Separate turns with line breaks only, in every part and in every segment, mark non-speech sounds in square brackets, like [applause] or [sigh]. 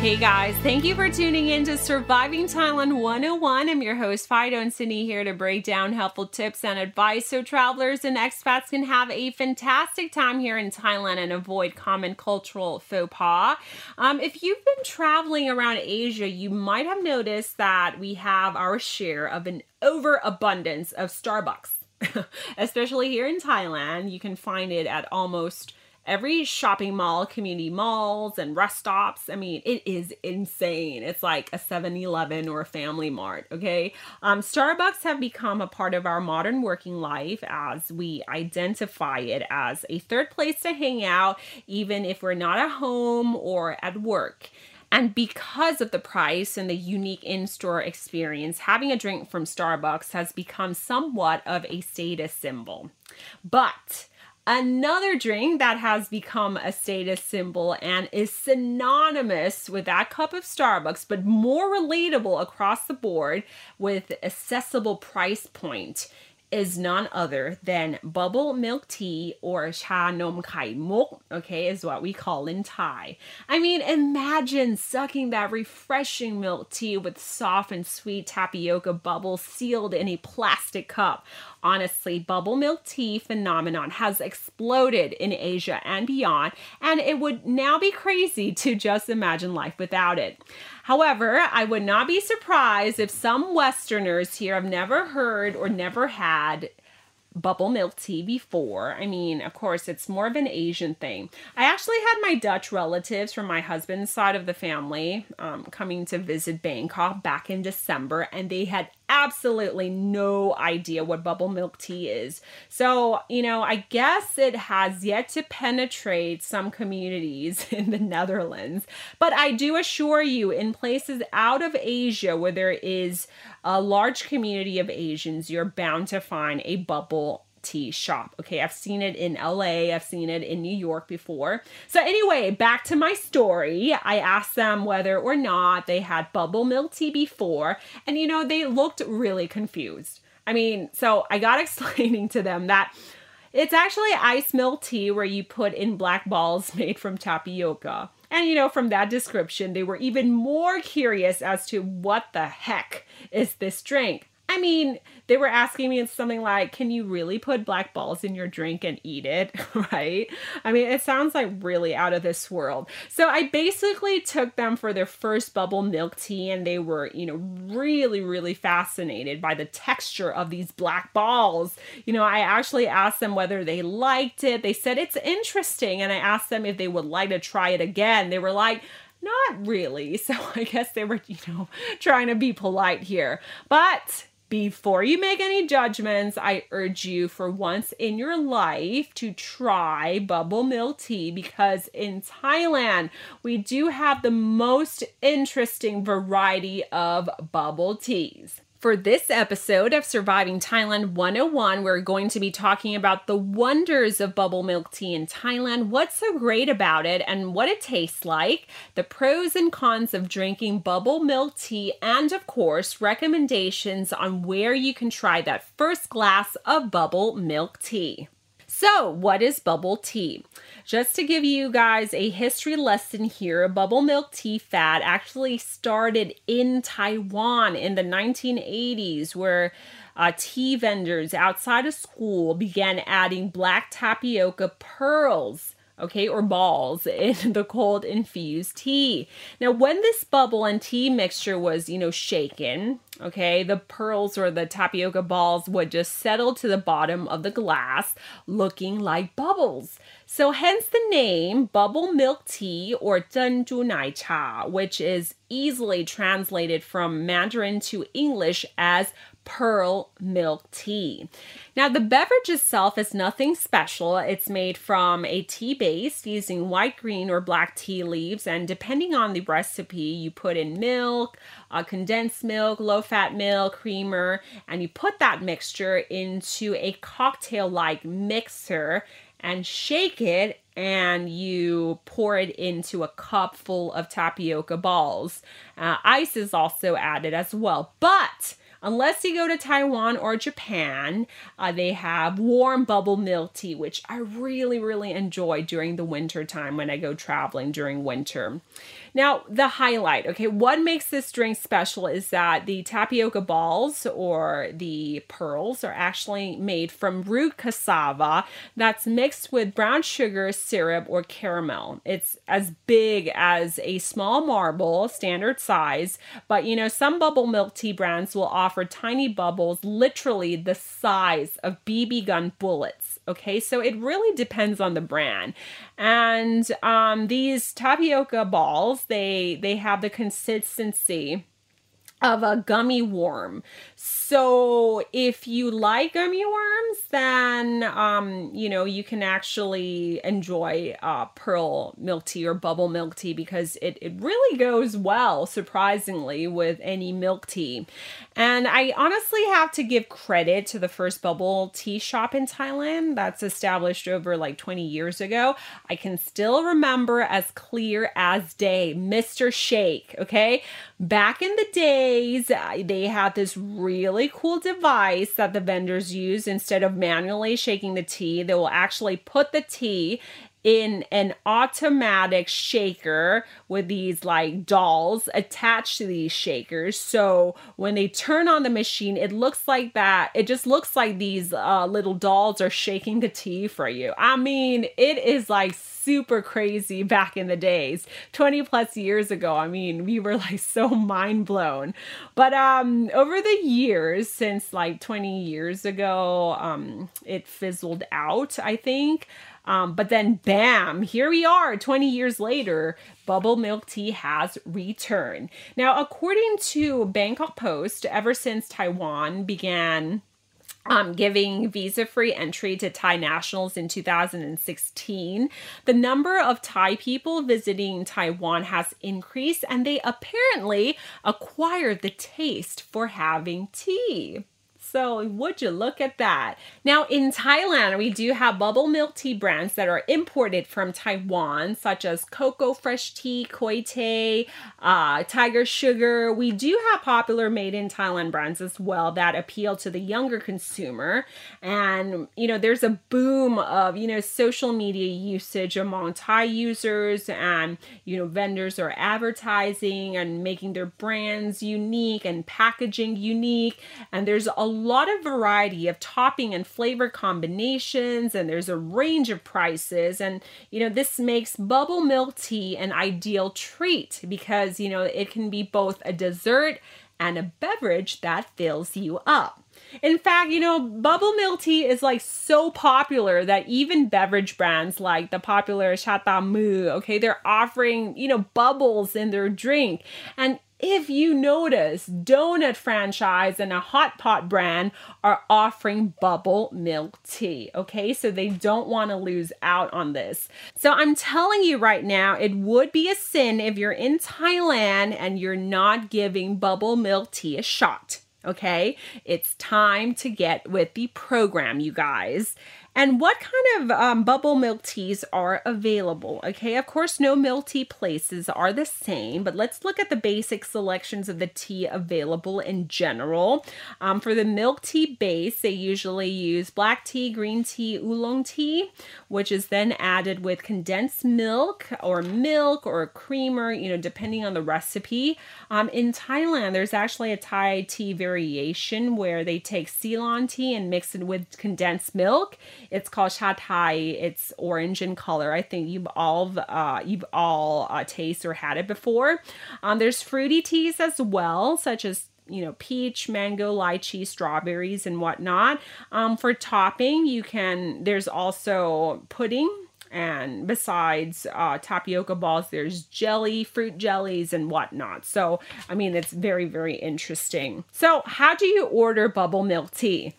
Hey guys, thank you for tuning in to Surviving Thailand 101. I'm your host, Fido and Sydney, here to break down helpful tips and advice so travelers and expats can have a fantastic time here in Thailand and avoid common cultural faux pas. Um, if you've been traveling around Asia, you might have noticed that we have our share of an overabundance of Starbucks. [laughs] Especially here in Thailand, you can find it at almost every shopping mall, community malls, and rest stops. I mean, it is insane. It's like a 7 Eleven or a Family Mart, okay? Um, Starbucks have become a part of our modern working life as we identify it as a third place to hang out, even if we're not at home or at work. And because of the price and the unique in store experience, having a drink from Starbucks has become somewhat of a status symbol. But Another drink that has become a status symbol and is synonymous with that cup of Starbucks, but more relatable across the board with accessible price point is none other than bubble milk tea or cha nom kai mok, okay, is what we call in Thai. I mean, imagine sucking that refreshing milk tea with soft and sweet tapioca bubbles sealed in a plastic cup. Honestly, bubble milk tea phenomenon has exploded in Asia and beyond, and it would now be crazy to just imagine life without it. However, I would not be surprised if some Westerners here have never heard or never had bubble milk tea before. I mean, of course, it's more of an Asian thing. I actually had my Dutch relatives from my husband's side of the family um, coming to visit Bangkok back in December, and they had absolutely no idea what bubble milk tea is. So, you know, I guess it has yet to penetrate some communities [laughs] in the Netherlands. But I do assure you, in places out of Asia where there is a large community of Asians, you're bound to find a bubble shop. Okay, I've seen it in LA, I've seen it in New York before. So, anyway, back to my story. I asked them whether or not they had bubble milk tea before, and you know, they looked really confused. I mean, so I got [laughs] explaining to them that it's actually ice milk tea where you put in black balls [laughs] made from tapioca. And you know, from that description, they were even more curious as to what the heck is this drink. I mean, they were asking me something like, Can you really put black balls in your drink and eat it? [laughs] right? I mean, it sounds like really out of this world. So I basically took them for their first bubble milk tea, and they were, you know, really, really fascinated by the texture of these black balls. You know, I actually asked them whether they liked it. They said it's interesting, and I asked them if they would like to try it again. They were like, not really. [laughs] So I guess they were, you know, trying to be polite here. But before you make any judgments, I urge you for once in your life to try bubble milk tea because in Thailand, we do have the most interesting variety of bubble teas. For this episode of Surviving Thailand 101, we're going to be talking about the wonders of bubble milk tea in Thailand, what's so great about it, and what it tastes like, the pros and cons of drinking bubble milk tea, and of course, recommendations on where you can try that first glass of bubble milk tea. So, what is bubble tea? Just to give you guys a history lesson here, bubble milk tea fad actually started in Taiwan in the 1980s, where uh, tea vendors outside of school began adding black tapioca pearls okay, or balls [laughs] in the cold infused tea. Now, when this bubble and tea mixture was, you know, shaken, okay, the pearls or the tapioca balls would just settle to the bottom of the glass looking like bubbles. So hence the name bubble milk tea or Zhenzhu Nai Cha, which is easily translated from Mandarin to English as pearl milk tea. Now, the beverage itself is nothing special. It's made from a tea base using white, green, or black tea leaves, and depending on the recipe, you put in milk, uh, condensed milk, low fat milk, creamer, and you put that mixture into a cocktail like mixer and shake it and you pour it into a cup full of tapioca balls. Uh, ice is also added as well. But unless you go to Taiwan or Japan, uh, they have warm bubble milk tea, which I really, really enjoy during the winter time when I go traveling during winter. Now, the highlight, okay, what makes this drink special is that the tapioca balls or the pearls are actually made from root cassava that's mixed with brown sugar, syrup, or caramel. It's as big as a small marble, standard size, but you know, some bubble milk tea brands will offer tiny bubbles literally the size of BB gun bullets. Okay, so it really depends on the brand. And um, these tapioca balls, they they have the consistency of a gummy worm. If you like gummy worms, then um, you know you can actually enjoy uh, pearl milk tea or bubble milk tea because it it really goes well, surprisingly, with any milk tea. And I honestly have to give credit to the first bubble tea shop in Thailand that's established over like 20 years ago. I can still remember as clear as day, Mr. Shake. Okay, back in the days, they had this really cool device that the vendors use instead of manually shaking the tea. They will actually put the tea in an automatic shaker with these like dolls attached to these shakers. So when they turn on the machine, it looks like that. It just looks like these uh, little dolls are shaking the tea for you. I mean, it is like super crazy back in the days 20 plus years ago i mean we were like so mind blown but um over the years since like 20 years ago um it fizzled out i think um, but then, bam, here we are 20 years later. Bubble milk tea has returned. Now, according to Bangkok Post, ever since Taiwan began um, giving visa free entry to Thai nationals in 2016. The number of Thai people visiting Taiwan has increased, and they apparently acquired the taste for having tea. So, would you look at that? Now, in Thailand, we do have bubble milk tea brands that are imported from Taiwan, such as Coco Fresh Tea, KOI Thé, uh, Tiger Sugar. We do have popular made in Thailand brands as well that appeal to the younger consumer. And, you know, there's a boom of, you know, social media usage among Thai users, and, you know, vendors are advertising and making their brands unique and packaging unique. And there's a lot of variety of topping and flavor combinations, and there's a range of prices. And, you know, this makes bubble milk tea an ideal treat because, you know, it can be both a dessert and a beverage that fills you up. In fact, you know, bubble milk tea is like so popular that even beverage brands like the popular ChaTraMue, okay, they're offering, you know, bubbles in their drink. And if you notice, donut franchise and a hot pot brand are offering bubble milk tea. Okay, so they don't want to lose out on this. So I'm telling you right now, it would be a sin if you're in Thailand and you're not giving bubble milk tea a shot. Okay, it's time to get with the program, you guys. And what kind of um, bubble milk teas are available? Okay, of course, no milk tea places are the same, but let's look at the basic selections of the tea available in general. Um, for the milk tea base, they usually use black tea, green tea, oolong tea, which is then added with condensed milk or milk or creamer, you know, depending on the recipe. Um, in Thailand, there's actually a Thai tea variation where they take Ceylon tea and mix it with condensed milk it's called Cha Thai. It's orange in color. I think you've all uh, you've all uh, tasted or had it before. Um, there's fruity teas as well, such as you know, peach, mango, lychee, strawberries, and whatnot. Um, for topping, you can, there's also pudding And besides uh, tapioca balls, there's jelly, fruit jellies, and whatnot. So, I mean, it's very, very interesting. So, how do you order bubble milk tea?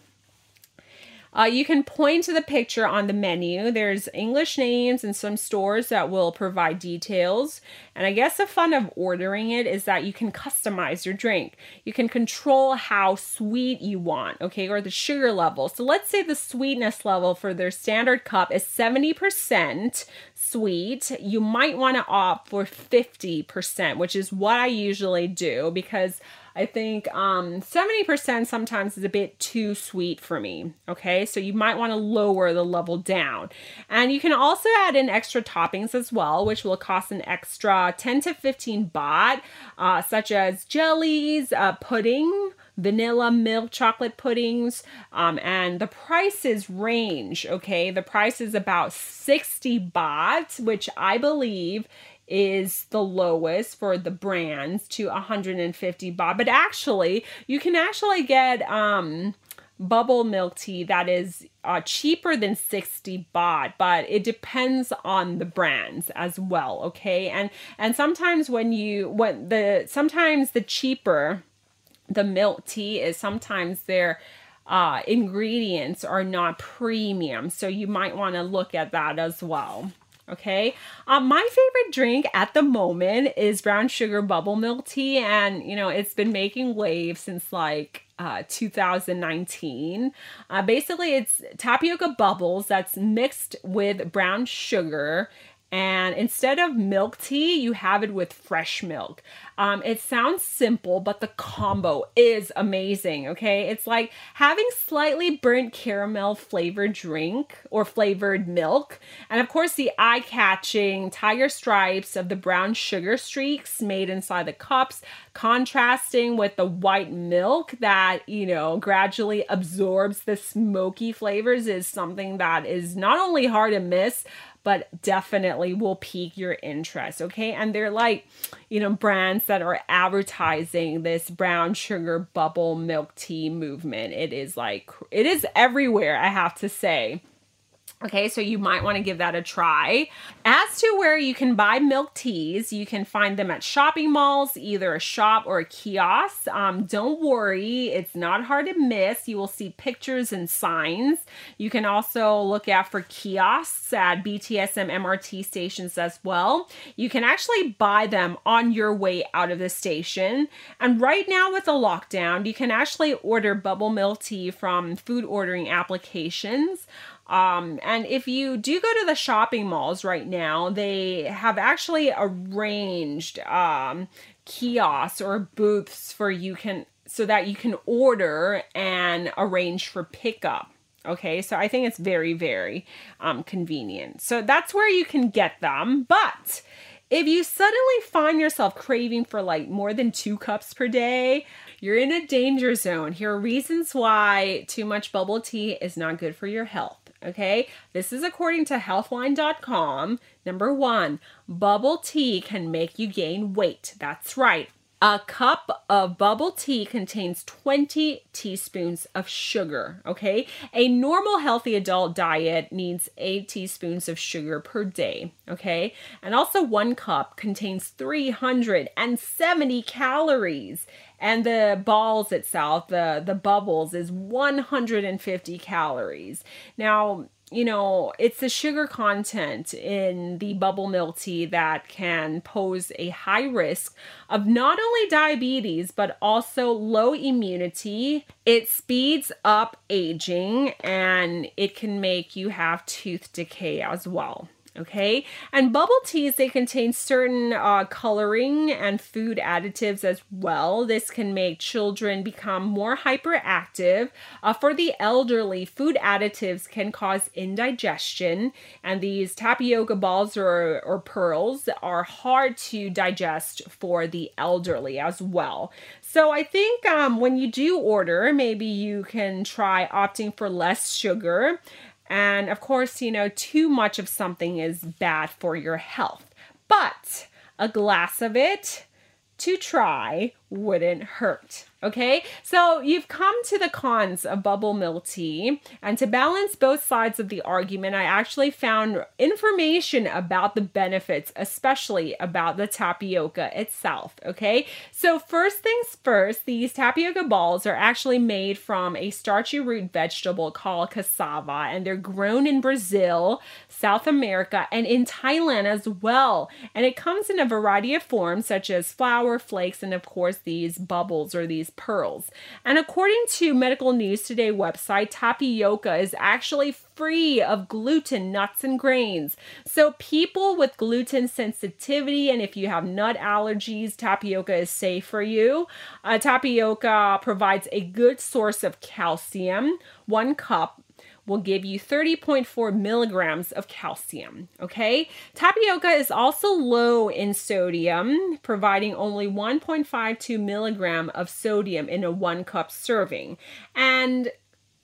Uh, you can point to the picture on the menu. There's English names and some stores that will provide details. And I guess the fun of ordering it is that you can customize your drink. You can control how sweet you want, okay, or the sugar level. So let's say the sweetness level for their standard cup is 70% sweet. You might want to opt for 50%, which is what I usually do because I think um, 70% sometimes is a bit too sweet for me. Okay, so you might want to lower the level down. And you can also add in extra toppings as well, which will cost an extra 10 to 15 baht, uh, such as jellies, uh, pudding vanilla milk chocolate puddings um, and the prices range okay the price is about 60 baht which i believe is the lowest for the brands to 150 baht. But actually, you can actually get um bubble milk tea that is uh, cheaper than 60 baht but it depends on the brands as well okay? And and sometimes when you when the sometimes the cheaper the milk tea is sometimes their uh, ingredients are not premium. So you might want to look at that as well Okay. Um, my favorite drink at the moment is brown sugar bubble milk tea. And, you know, it's been making waves since like uh, 2019. Uh, basically, it's tapioca bubbles that's mixed with brown sugar and instead of milk tea, you have it with fresh milk. Um, it sounds simple, but the combo is amazing. Okay, it's like having slightly burnt caramel flavored drink or flavored milk, and of course the eye-catching tiger stripes of the brown sugar streaks made inside the cups, contrasting with the white milk that you know gradually absorbs the smoky flavors is something that is not only hard to miss but definitely will pique your interest. Okay. And they're like, you know, brands that are advertising this brown sugar bubble milk tea movement. It is like, it is everywhere, I have to say. Okay, so you might want to give that a try. As to where you can buy milk teas, you can find them at shopping malls, either a shop or a kiosk. Um, don't worry, it's not hard to miss. You will see pictures and signs. You can also look out for kiosks at BTSM MRT stations as well. You can actually buy them on your way out of the station. And right now, with the lockdown, you can actually order bubble milk tea from food ordering applications. Um, and if you do go to the shopping malls right now, they have actually arranged um, kiosks or booths for you can so that you can order and arrange for pickup. Okay, so I think it's very, very um, convenient. So that's where you can get them. But if you suddenly find yourself craving for like more than two cups per day, you're in a danger zone. Here are reasons why too much bubble tea is not good for your health. Okay, this is according to healthline.com. Number one, bubble tea can make you gain weight. That's right. A cup of bubble tea contains 20 teaspoons of sugar, okay? A normal healthy adult diet needs 8 teaspoons of sugar per day, okay? And also one cup contains 370 calories and the balls itself, the the bubbles is 150 calories. Now, you know, it's the sugar content in the bubble milk tea that can pose a high risk of not only diabetes, but also low immunity. It speeds up aging and it can make you have tooth decay as well okay? And bubble teas they contain certain uh, coloring and food additives as well. This can make children become more hyperactive. Uh, for the elderly food additives can cause indigestion and these tapioca balls or, or pearls are hard to digest for the elderly as well. So I think um, when you do order, maybe you can try opting for less sugar and of course, you know, too much of something is bad for your health. But a glass of it to try wouldn't hurt. Okay, so you've come to the cons of bubble milk tea, and to balance both sides of the argument, I actually found information about the benefits, especially about the tapioca itself. Okay, so first things first, these tapioca balls are actually made from a starchy root vegetable called cassava, and they're grown in Brazil, South America, and in Thailand as well. And it comes in a variety of forms, such as flour, flakes, and of course, these bubbles or these pearls. And according to Medical News Today website, tapioca is actually free of gluten, nuts, and grains. So, people with gluten sensitivity and if you have nut allergies, tapioca is safe for you. Uh, tapioca provides a good source of calcium. One cup will give you 30.4 milligrams of calcium. Okay, tapioca is also low in sodium, providing only 1.52 milligram of sodium in a one cup serving. And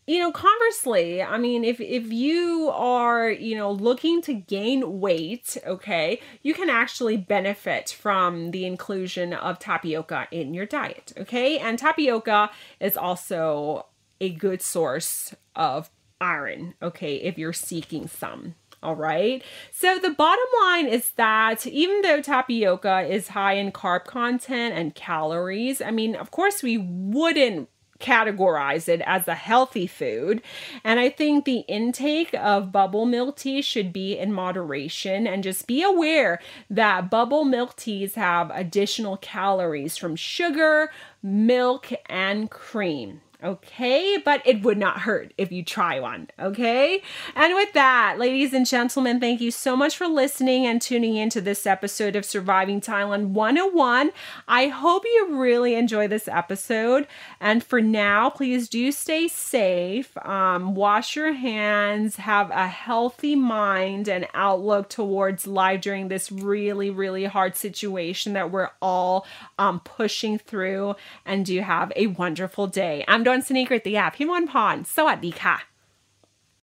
you know conversely i mean if if you are you know looking to gain weight okay you can actually benefit from the inclusion of tapioca in your diet okay and tapioca is also a good source of iron, okay, if you're seeking some. All right. So the bottom line is that even though tapioca is high in carb content and calories, I mean, of course, we wouldn't categorize it as a healthy food. And I think the intake of bubble milk tea should be in moderation and just be aware that bubble milk teas have additional calories from sugar, milk, and cream okay? But it would not hurt if you try one, okay? And with that, ladies and gentlemen, thank you so much for listening and tuning into this episode of Surviving Thailand 101. I hope you really enjoy this episode. And for now, please do stay safe, um, wash your hands, have a healthy mind and outlook towards life during this really, really hard situation that we're all um, pushing through. And do have a wonderful day. I'm ดนสนีกริตยาพิมลพร สวัสดีค่ะ